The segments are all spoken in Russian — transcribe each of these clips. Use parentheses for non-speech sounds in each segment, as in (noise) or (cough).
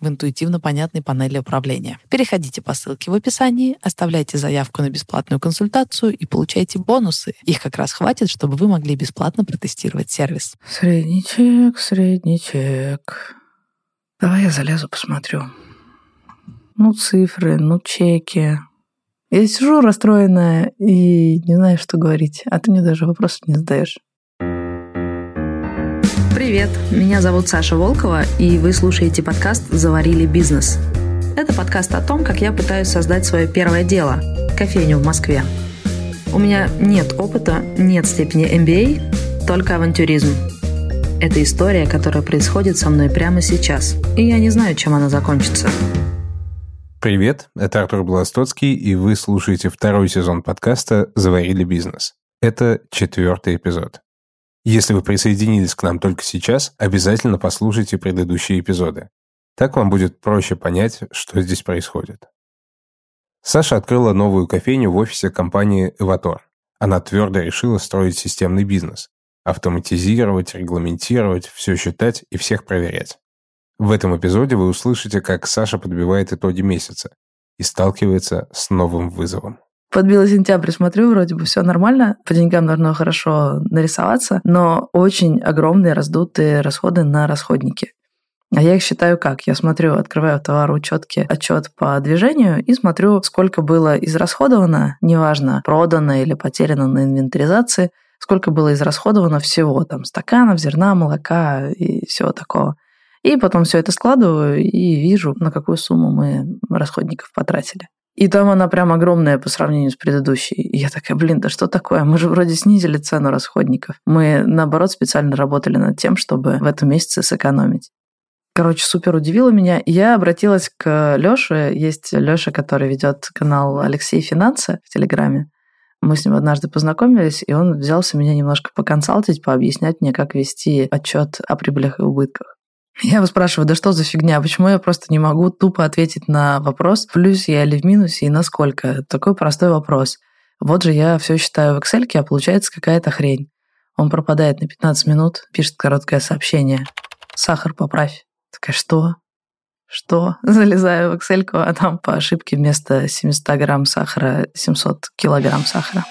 в интуитивно понятной панели управления. Переходите по ссылке в описании, оставляйте заявку на бесплатную консультацию и получайте бонусы. Их как раз хватит, чтобы вы могли бесплатно протестировать сервис. Средний чек, средний чек. Давай я залезу, посмотрю. Ну, цифры, ну, чеки. Я сижу расстроенная и не знаю, что говорить. А ты мне даже вопросов не задаешь. Привет, меня зовут Саша Волкова, и вы слушаете подкаст «Заварили бизнес». Это подкаст о том, как я пытаюсь создать свое первое дело – кофейню в Москве. У меня нет опыта, нет степени MBA, только авантюризм. Это история, которая происходит со мной прямо сейчас, и я не знаю, чем она закончится. Привет, это Артур Бластоцкий, и вы слушаете второй сезон подкаста «Заварили бизнес». Это четвертый эпизод. Если вы присоединились к нам только сейчас, обязательно послушайте предыдущие эпизоды. Так вам будет проще понять, что здесь происходит. Саша открыла новую кофейню в офисе компании «Эватор». Она твердо решила строить системный бизнес. Автоматизировать, регламентировать, все считать и всех проверять. В этом эпизоде вы услышите, как Саша подбивает итоги месяца и сталкивается с новым вызовом. Подбила сентябрь, смотрю, вроде бы все нормально, по деньгам должно хорошо нарисоваться, но очень огромные раздутые расходы на расходники. А я их считаю как? Я смотрю, открываю товароучетки, отчет по движению и смотрю, сколько было израсходовано, неважно, продано или потеряно на инвентаризации, сколько было израсходовано всего, там, стаканов, зерна, молока и всего такого. И потом все это складываю и вижу, на какую сумму мы расходников потратили. И там она прям огромная по сравнению с предыдущей. И я такая, блин, да что такое? Мы же вроде снизили цену расходников. Мы, наоборот, специально работали над тем, чтобы в этом месяце сэкономить. Короче, супер удивило меня. Я обратилась к Лёше. Есть Лёша, который ведет канал Алексей Финансы в Телеграме. Мы с ним однажды познакомились, и он взялся меня немножко поконсалтить, пообъяснять мне, как вести отчет о прибылях и убытках. Я его спрашиваю, да что за фигня, почему я просто не могу тупо ответить на вопрос, в плюсе я или в минусе и насколько? Такой простой вопрос. Вот же я все считаю в Excel, а получается какая-то хрень. Он пропадает на 15 минут, пишет короткое сообщение. Сахар поправь. Такая, что? Что? (laughs) Залезаю в Excel, а там по ошибке вместо 700 грамм сахара 700 килограмм сахара.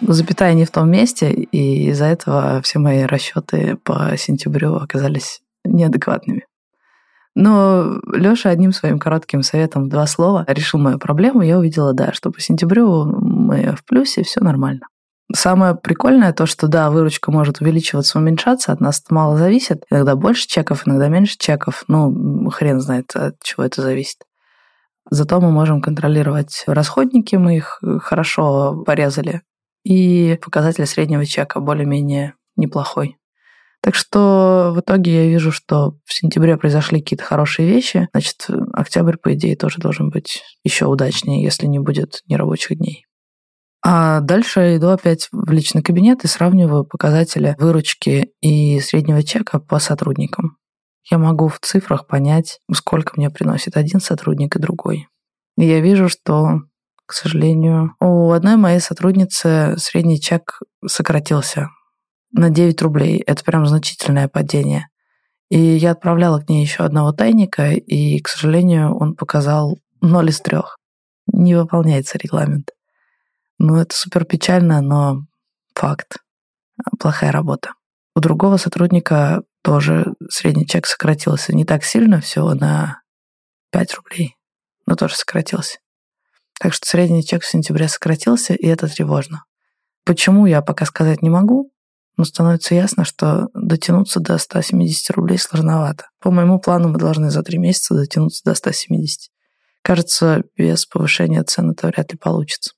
Запятая не в том месте, и из-за этого все мои расчеты по сентябрю оказались неадекватными. Но Лёша одним своим коротким советом два слова решил мою проблему. Я увидела, да, что по сентябрю мы в плюсе, все нормально. Самое прикольное то, что да, выручка может увеличиваться, уменьшаться, от нас это мало зависит. Иногда больше чеков, иногда меньше чеков. Ну, хрен знает, от чего это зависит. Зато мы можем контролировать расходники, мы их хорошо порезали. И показатель среднего чека более-менее неплохой. Так что в итоге я вижу, что в сентябре произошли какие-то хорошие вещи. Значит, октябрь, по идее, тоже должен быть еще удачнее, если не будет нерабочих дней. А дальше иду опять в личный кабинет и сравниваю показатели выручки и среднего чека по сотрудникам. Я могу в цифрах понять, сколько мне приносит один сотрудник и другой. И я вижу, что, к сожалению, у одной моей сотрудницы средний чек сократился на 9 рублей. Это прям значительное падение. И я отправляла к ней еще одного тайника, и, к сожалению, он показал 0 из 3. Не выполняется регламент. Ну, это супер печально, но факт. Плохая работа. У другого сотрудника тоже средний чек сократился не так сильно, всего на 5 рублей, но тоже сократился. Так что средний чек в сентябре сократился, и это тревожно. Почему, я пока сказать не могу, но становится ясно, что дотянуться до 170 рублей сложновато. По моему плану мы должны за три месяца дотянуться до 170. Кажется, без повышения цен это вряд ли получится.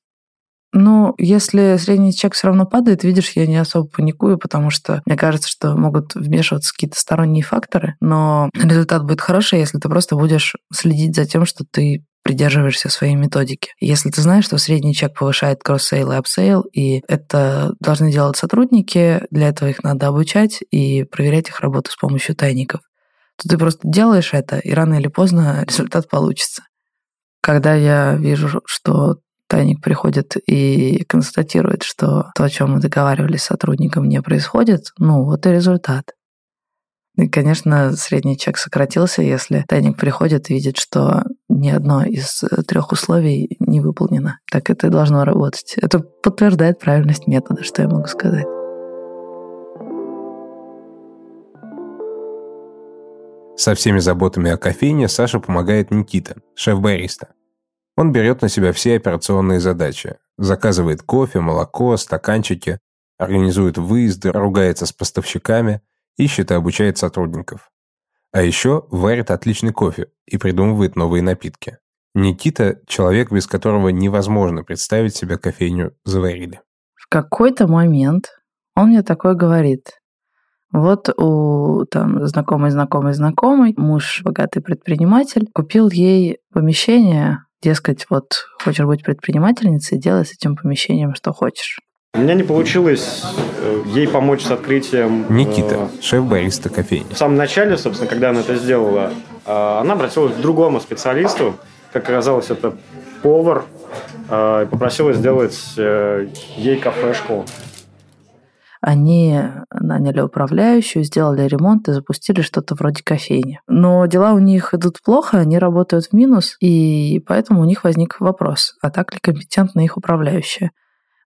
Ну, если средний чек все равно падает, видишь, я не особо паникую, потому что мне кажется, что могут вмешиваться какие-то сторонние факторы, но результат будет хороший, если ты просто будешь следить за тем, что ты придерживаешься своей методики. Если ты знаешь, что средний чек повышает cross-sale и upsale, и это должны делать сотрудники, для этого их надо обучать и проверять их работу с помощью тайников, то ты просто делаешь это, и рано или поздно результат получится. Когда я вижу, что тайник приходит и констатирует, что то, о чем мы договаривались с сотрудником, не происходит, ну вот и результат. И, конечно, средний чек сократился, если тайник приходит и видит, что ни одно из э, трех условий не выполнено. Так это и должно работать. Это подтверждает правильность метода, что я могу сказать. Со всеми заботами о кофейне Саша помогает Никита, шеф-бариста. Он берет на себя все операционные задачи. Заказывает кофе, молоко, стаканчики, организует выезды, ругается с поставщиками, ищет и обучает сотрудников. А еще варит отличный кофе и придумывает новые напитки. Никита – человек, без которого невозможно представить себе кофейню «Заварили». В какой-то момент он мне такой говорит. Вот у там знакомый, знакомый, знакомый, муж богатый предприниматель, купил ей помещение Дескать, вот хочешь быть предпринимательницей, делай с этим помещением что хочешь. У меня не получилось э, ей помочь с открытием... Никита, э, шеф-бариста кофейни. В самом начале, собственно, когда она это сделала, э, она обратилась к другому специалисту, как оказалось, это повар, э, и попросила сделать э, ей кафешку. Они наняли управляющую, сделали ремонт и запустили что-то вроде кофейни. Но дела у них идут плохо, они работают в минус, и поэтому у них возник вопрос, а так ли компетентна их управляющая?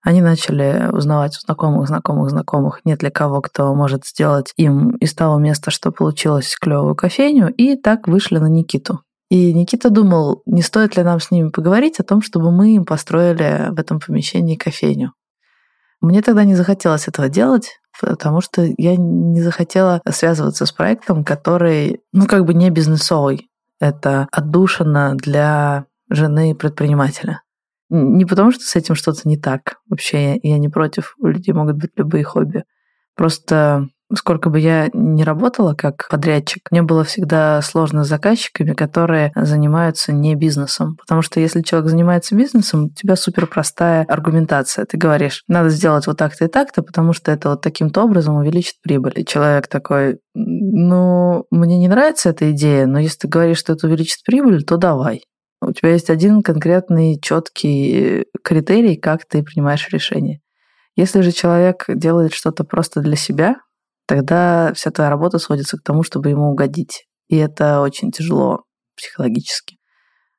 Они начали узнавать у знакомых, знакомых, знакомых, нет ли кого, кто может сделать им из того места, что получилось, клевую кофейню, и так вышли на Никиту. И Никита думал, не стоит ли нам с ними поговорить о том, чтобы мы им построили в этом помещении кофейню. Мне тогда не захотелось этого делать, потому что я не захотела связываться с проектом, который, ну, как бы не бизнесовый. Это отдушина для жены предпринимателя. Не потому, что с этим что-то не так. Вообще, я не против. У людей могут быть любые хобби. Просто сколько бы я ни работала как подрядчик, мне было всегда сложно с заказчиками, которые занимаются не бизнесом. Потому что если человек занимается бизнесом, у тебя супер простая аргументация. Ты говоришь, надо сделать вот так-то и так-то, потому что это вот таким-то образом увеличит прибыль. И человек такой, ну, мне не нравится эта идея, но если ты говоришь, что это увеличит прибыль, то давай. У тебя есть один конкретный четкий критерий, как ты принимаешь решение. Если же человек делает что-то просто для себя, тогда вся твоя работа сводится к тому, чтобы ему угодить. И это очень тяжело психологически.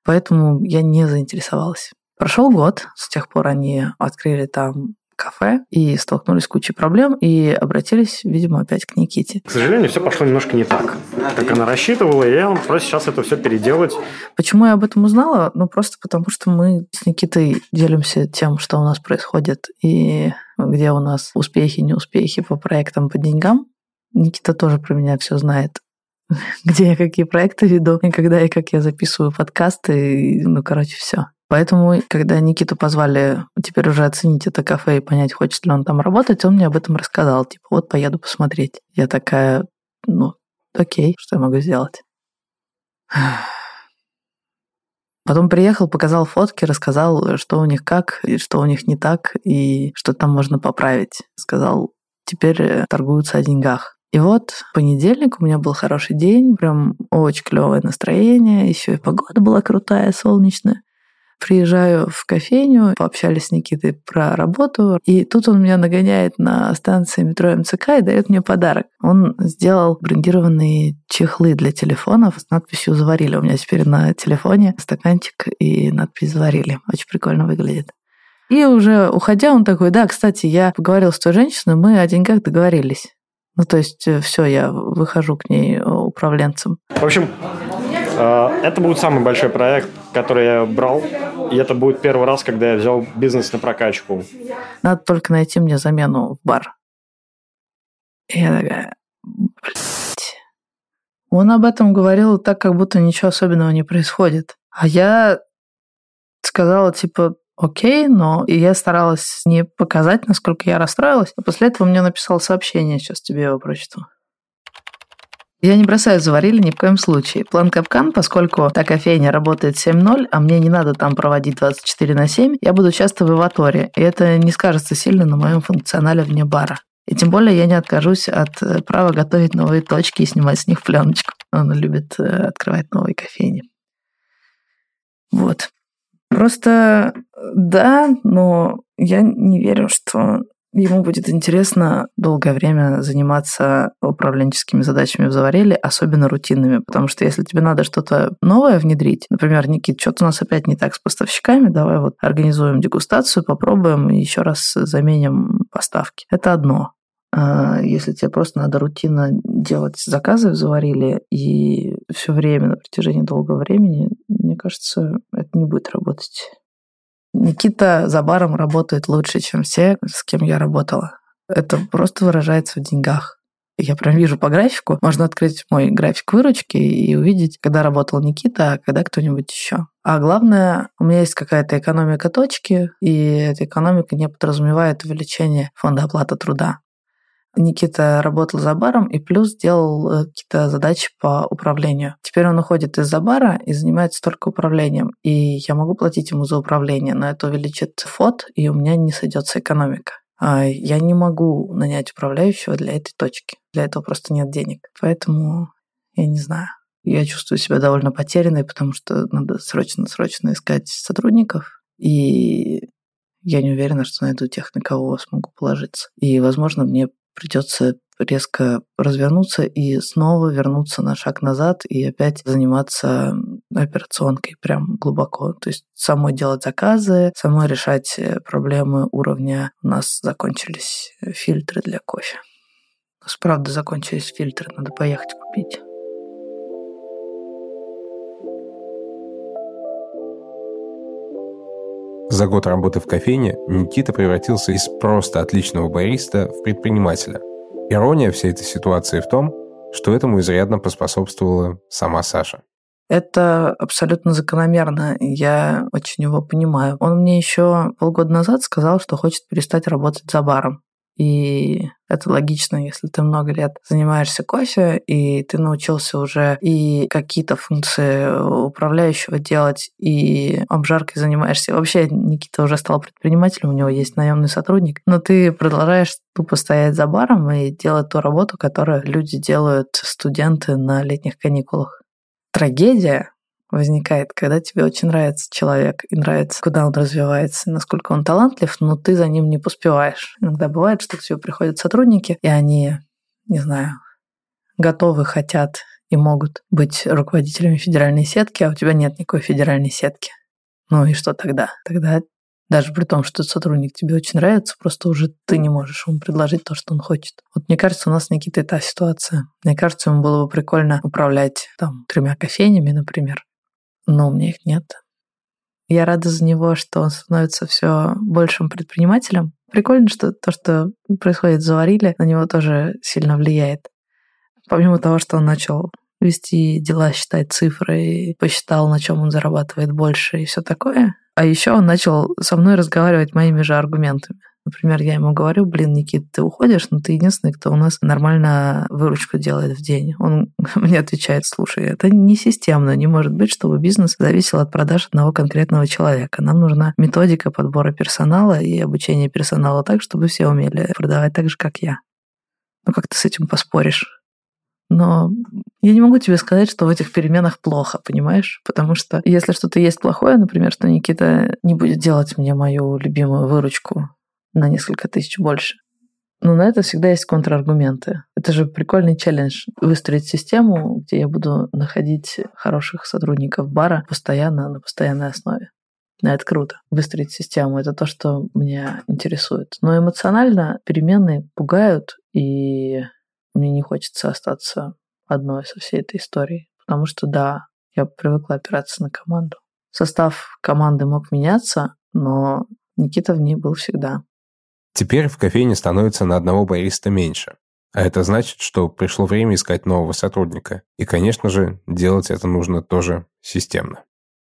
Поэтому я не заинтересовалась. Прошел год, с тех пор они открыли там кафе и столкнулись с кучей проблем и обратились, видимо, опять к Никите. К сожалению, все пошло немножко не так, как она рассчитывала, и я просто сейчас это все переделать. Почему я об этом узнала? Ну, просто потому что мы с Никитой делимся тем, что у нас происходит, и где у нас успехи, неуспехи по проектам, по деньгам. Никита тоже про меня все знает (laughs) где я какие проекты веду, и когда и как я записываю подкасты, ну, короче, все. Поэтому, когда Никиту позвали теперь уже оценить это кафе и понять, хочет ли он там работать, он мне об этом рассказал. Типа, вот поеду посмотреть. Я такая, ну, окей, что я могу сделать? (sighs) Потом приехал, показал фотки, рассказал, что у них как, и что у них не так, и что там можно поправить. Сказал, теперь э, торгуются о деньгах. И вот понедельник у меня был хороший день, прям очень клевое настроение, еще и погода была крутая, солнечная. Приезжаю в кофейню, пообщались с Никитой про работу, и тут он меня нагоняет на станции метро МЦК и дает мне подарок. Он сделал брендированные чехлы для телефонов с надписью «Заварили». У меня теперь на телефоне стаканчик и надпись «Заварили». Очень прикольно выглядит. И уже уходя, он такой, да, кстати, я поговорил с той женщиной, мы о деньгах договорились. Ну, то есть, э, все, я выхожу к ней э, управленцем. В общем, э, это будет самый большой проект, который я брал. И это будет первый раз, когда я взял бизнес на прокачку. Надо только найти мне замену в бар. И я такая, блядь. Он об этом говорил так, как будто ничего особенного не происходит. А я сказала, типа, окей, но и я старалась не показать, насколько я расстроилась. А после этого мне написал сообщение, сейчас тебе его прочту. Я не бросаю заварили ни в коем случае. План Капкан, поскольку та кофейня работает 7.0, а мне не надо там проводить 24 на 7, я буду часто в Иваторе, и это не скажется сильно на моем функционале вне бара. И тем более я не откажусь от э, права готовить новые точки и снимать с них пленочку. Он любит э, открывать новые кофейни. Вот. Просто да, но я не верю, что ему будет интересно долгое время заниматься управленческими задачами в Завареле, особенно рутинными, потому что если тебе надо что-то новое внедрить, например, Никит, что-то у нас опять не так с поставщиками, давай вот организуем дегустацию, попробуем и еще раз заменим поставки. Это одно. А если тебе просто надо рутинно делать заказы в Завариле и все время на протяжении долгого времени, мне кажется, это не будет работать. Никита за баром работает лучше, чем все, с кем я работала. Это просто выражается в деньгах. Я прям вижу по графику. Можно открыть мой график выручки и увидеть, когда работал Никита, а когда кто-нибудь еще. А главное, у меня есть какая-то экономика точки, и эта экономика не подразумевает увеличение фонда оплаты труда. Никита работал за баром и плюс делал э, какие-то задачи по управлению. Теперь он уходит из-за бара и занимается только управлением. И я могу платить ему за управление, но это увеличит фот, и у меня не сойдется экономика. А я не могу нанять управляющего для этой точки. Для этого просто нет денег. Поэтому я не знаю. Я чувствую себя довольно потерянной, потому что надо срочно-срочно искать сотрудников. И я не уверена, что найду тех, на кого смогу положиться. И, возможно, мне придется резко развернуться и снова вернуться на шаг назад и опять заниматься операционкой прям глубоко. То есть самой делать заказы, самой решать э, проблемы уровня. У нас закончились фильтры для кофе. У нас, правда, закончились фильтры, надо поехать купить. За год работы в кофейне Никита превратился из просто отличного бариста в предпринимателя. Ирония всей этой ситуации в том, что этому изрядно поспособствовала сама Саша. Это абсолютно закономерно. Я очень его понимаю. Он мне еще полгода назад сказал, что хочет перестать работать за баром. И это логично, если ты много лет занимаешься кофе, и ты научился уже и какие-то функции управляющего делать, и обжаркой занимаешься. Вообще, Никита уже стал предпринимателем, у него есть наемный сотрудник, но ты продолжаешь тупо стоять за баром и делать ту работу, которую люди делают студенты на летних каникулах. Трагедия возникает, когда тебе очень нравится человек и нравится, куда он развивается, насколько он талантлив, но ты за ним не поспеваешь. Иногда бывает, что к тебе приходят сотрудники, и они, не знаю, готовы, хотят и могут быть руководителями федеральной сетки, а у тебя нет никакой федеральной сетки. Ну и что тогда? Тогда даже при том, что сотрудник тебе очень нравится, просто уже ты не можешь ему предложить то, что он хочет. Вот мне кажется, у нас с Никитой та ситуация. Мне кажется, ему было бы прикольно управлять там тремя кофейнями, например, но у меня их нет. Я рада за него, что он становится все большим предпринимателем. Прикольно, что то, что происходит в Завариле, на него тоже сильно влияет. Помимо того, что он начал вести дела, считать цифры, посчитал, на чем он зарабатывает больше и все такое. А еще он начал со мной разговаривать моими же аргументами. Например, я ему говорю, блин, Никит, ты уходишь, но ты единственный, кто у нас нормально выручку делает в день. Он (laughs) мне отвечает, слушай, это не системно, не может быть, чтобы бизнес зависел от продаж одного конкретного человека. Нам нужна методика подбора персонала и обучения персонала так, чтобы все умели продавать так же, как я. Ну как ты с этим поспоришь? Но я не могу тебе сказать, что в этих переменах плохо, понимаешь? Потому что если что-то есть плохое, например, что Никита не будет делать мне мою любимую выручку, на несколько тысяч больше. Но на это всегда есть контраргументы. Это же прикольный челлендж — выстроить систему, где я буду находить хороших сотрудников бара постоянно, на постоянной основе. Это круто. Выстроить систему — это то, что меня интересует. Но эмоционально перемены пугают, и мне не хочется остаться одной со всей этой историей. Потому что, да, я привыкла опираться на команду. Состав команды мог меняться, но Никита в ней был всегда. Теперь в кофейне становится на одного бариста меньше. А это значит, что пришло время искать нового сотрудника. И, конечно же, делать это нужно тоже системно.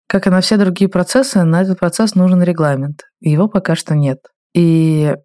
Как и на все другие процессы, на этот процесс нужен регламент. Его пока что нет. И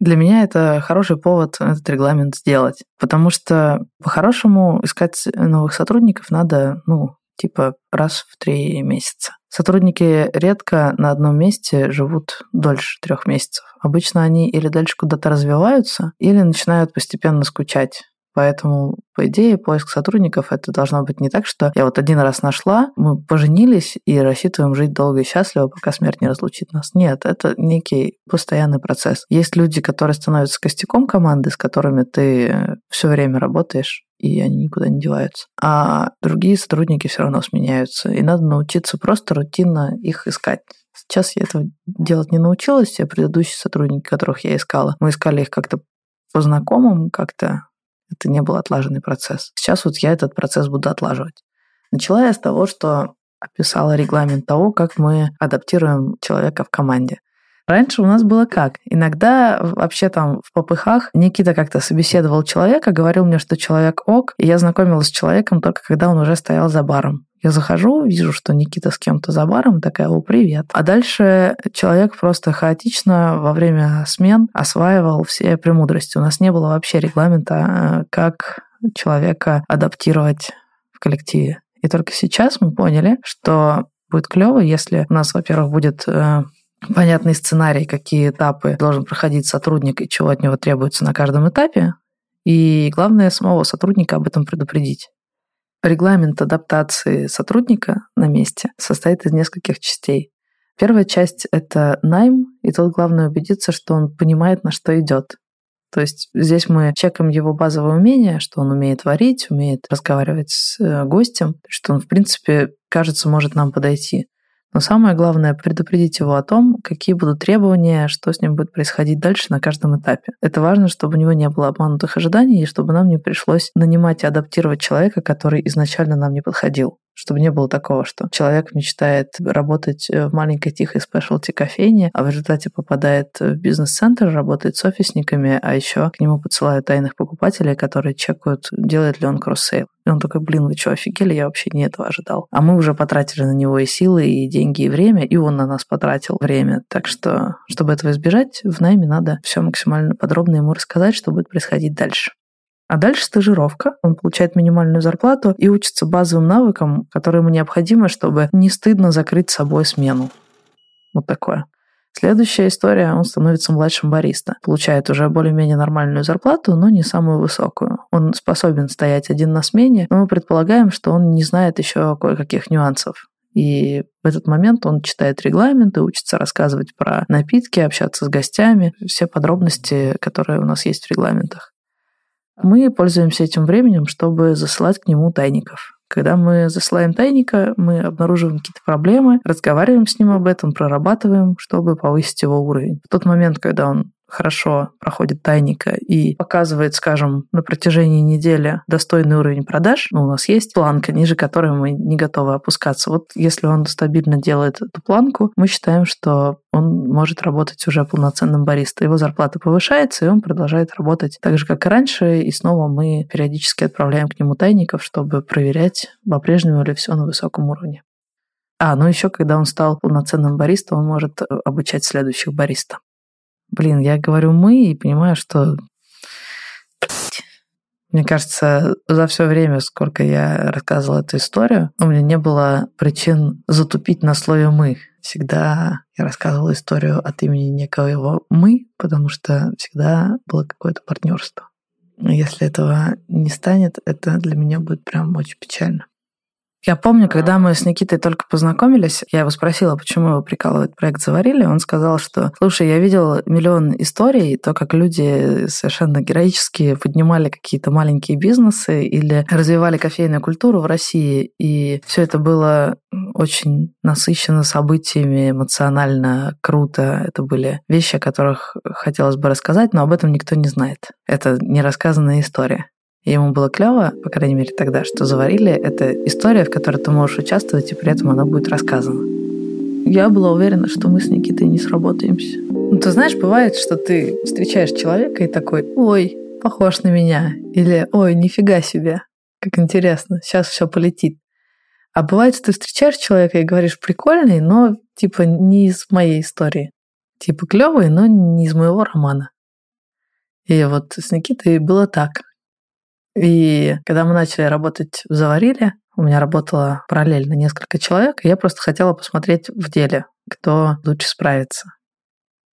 для меня это хороший повод этот регламент сделать. Потому что по-хорошему искать новых сотрудников надо, ну, типа раз в три месяца. Сотрудники редко на одном месте живут дольше трех месяцев. Обычно они или дальше куда-то развиваются, или начинают постепенно скучать. Поэтому, по идее, поиск сотрудников это должно быть не так, что я вот один раз нашла, мы поженились и рассчитываем жить долго и счастливо, пока смерть не разлучит нас. Нет, это некий постоянный процесс. Есть люди, которые становятся костяком команды, с которыми ты все время работаешь, и они никуда не деваются. А другие сотрудники все равно сменяются, и надо научиться просто рутинно их искать. Сейчас я этого делать не научилась, все предыдущие сотрудники, которых я искала, мы искали их как-то по знакомым, как-то это не был отлаженный процесс. Сейчас вот я этот процесс буду отлаживать. Начала я с того, что описала регламент того, как мы адаптируем человека в команде. Раньше у нас было как? Иногда вообще там в попыхах Никита как-то собеседовал человека, говорил мне, что человек ок, и я знакомилась с человеком только когда он уже стоял за баром. Я захожу, вижу, что Никита с кем-то за баром, такая, о, привет. А дальше человек просто хаотично во время смен осваивал все премудрости. У нас не было вообще регламента, как человека адаптировать в коллективе. И только сейчас мы поняли, что будет клево, если у нас, во-первых, будет э, понятный сценарий, какие этапы должен проходить сотрудник и чего от него требуется на каждом этапе. И главное, самого сотрудника об этом предупредить. Регламент адаптации сотрудника на месте состоит из нескольких частей. Первая часть — это найм, и тут главное убедиться, что он понимает, на что идет. То есть здесь мы чекаем его базовые умения, что он умеет варить, умеет разговаривать с э, гостем, что он, в принципе, кажется, может нам подойти. Но самое главное — предупредить его о том, какие будут требования, что с ним будет происходить дальше на каждом этапе. Это важно, чтобы у него не было обманутых ожиданий и чтобы нам не пришлось нанимать и адаптировать человека, который изначально нам не подходил чтобы не было такого, что человек мечтает работать э, в маленькой тихой specialty кофейне, а в результате попадает в бизнес-центр, работает с офисниками, а еще к нему подсылают тайных покупателей, которые чекают, делает ли он cross-sale. И он такой, блин, вы что, офигели? Я вообще не этого ожидал. А мы уже потратили на него и силы, и деньги, и время, и он на нас потратил время. Так что, чтобы этого избежать, в найме надо все максимально подробно ему рассказать, что будет происходить дальше. А дальше стажировка. Он получает минимальную зарплату и учится базовым навыкам, которые ему необходимы, чтобы не стыдно закрыть с собой смену. Вот такое. Следующая история, он становится младшим бариста. Получает уже более-менее нормальную зарплату, но не самую высокую. Он способен стоять один на смене, но мы предполагаем, что он не знает еще кое-каких нюансов. И в этот момент он читает регламенты, учится рассказывать про напитки, общаться с гостями, все подробности, которые у нас есть в регламентах. Мы пользуемся этим временем, чтобы засылать к нему тайников. Когда мы засылаем тайника, мы обнаруживаем какие-то проблемы, разговариваем с ним об этом, прорабатываем, чтобы повысить его уровень. В тот момент, когда он хорошо проходит тайника и показывает, скажем, на протяжении недели достойный уровень продаж, ну, у нас есть планка, ниже которой мы не готовы опускаться. Вот если он стабильно делает эту планку, мы считаем, что он может работать уже полноценным бариста. Его зарплата повышается, и он продолжает работать так же, как и раньше, и снова мы периодически отправляем к нему тайников, чтобы проверять, по-прежнему ли все на высоком уровне. А, ну еще, когда он стал полноценным баристом, он может э, обучать следующих бариста. Блин, я говорю «мы» и понимаю, что... Мне кажется, за все время, сколько я рассказывала эту историю, у меня не было причин затупить на слове «мы». Всегда я рассказывала историю от имени некого «мы», потому что всегда было какое-то партнерство. Если этого не станет, это для меня будет прям очень печально. Я помню, когда мы с Никитой только познакомились, я его спросила, почему его прикалывает проект «Заварили». Он сказал, что, слушай, я видел миллион историй, то, как люди совершенно героически поднимали какие-то маленькие бизнесы или развивали кофейную культуру в России, и все это было очень насыщено событиями, эмоционально круто. Это были вещи, о которых хотелось бы рассказать, но об этом никто не знает. Это нерассказанная история. И ему было клево, по крайней мере тогда, что заварили. Это история, в которой ты можешь участвовать, и при этом она будет рассказана. Я была уверена, что мы с Никитой не сработаемся. Ну, ты знаешь, бывает, что ты встречаешь человека и такой, ой, похож на меня. Или, ой, нифига себе, как интересно, сейчас все полетит. А бывает, что ты встречаешь человека и говоришь, прикольный, но типа не из моей истории. Типа клевый, но не из моего романа. И вот с Никитой было так. И когда мы начали работать в «Заварили», у меня работало параллельно несколько человек, и я просто хотела посмотреть в деле, кто лучше справится.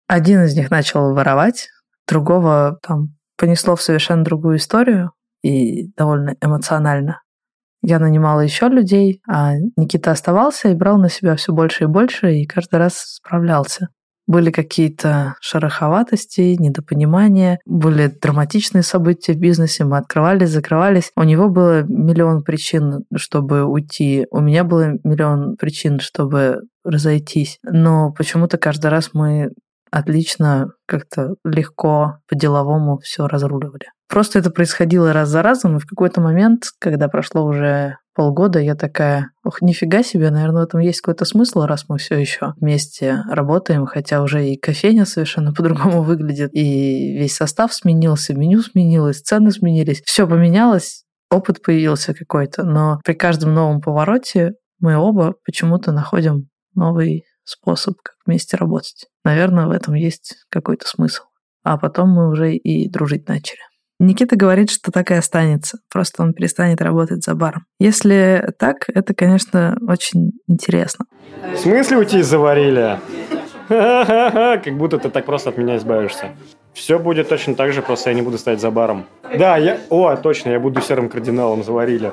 Один из них начал воровать, другого там понесло в совершенно другую историю и довольно эмоционально. Я нанимала еще людей, а Никита оставался и брал на себя все больше и больше, и каждый раз справлялся. Были какие-то шероховатости, недопонимания, были драматичные события в бизнесе, мы открывались, закрывались. У него было миллион причин, чтобы уйти, у меня было миллион причин, чтобы разойтись. Но почему-то каждый раз мы отлично, как-то легко, по-деловому все разруливали. Просто это происходило раз за разом, и в какой-то момент, когда прошло уже полгода, я такая, ох, нифига себе, наверное, в этом есть какой-то смысл, раз мы все еще вместе работаем, хотя уже и кофейня совершенно (laughs) по-другому выглядит, и весь состав сменился, меню сменилось, цены сменились, все поменялось, опыт появился какой-то, но при каждом новом повороте мы оба почему-то находим новый способ, как вместе работать. Наверное, в этом есть какой-то смысл. А потом мы уже и дружить начали. Никита говорит, что так и останется. Просто он перестанет работать за баром. Если так, это, конечно, очень интересно. В смысле уйти заварили? Как будто ты так просто от меня избавишься. Все будет точно так же, просто я не буду стоять за баром. Да, я... О, точно, я буду серым кардиналом заварили.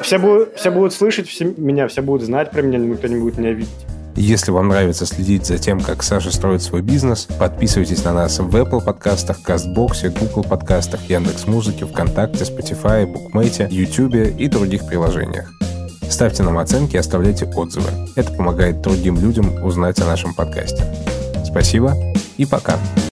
Все будут, все будут слышать все, меня, все будут знать про меня, никто не будет меня видеть. Если вам нравится следить за тем, как Саша строит свой бизнес, подписывайтесь на нас в Apple подкастах, Кастбоксе, Google подкастах, Яндекс.Музыке, ВКонтакте, Spotify, Букмейте, YouTube и других приложениях. Ставьте нам оценки и оставляйте отзывы. Это помогает другим людям узнать о нашем подкасте. Спасибо и пока.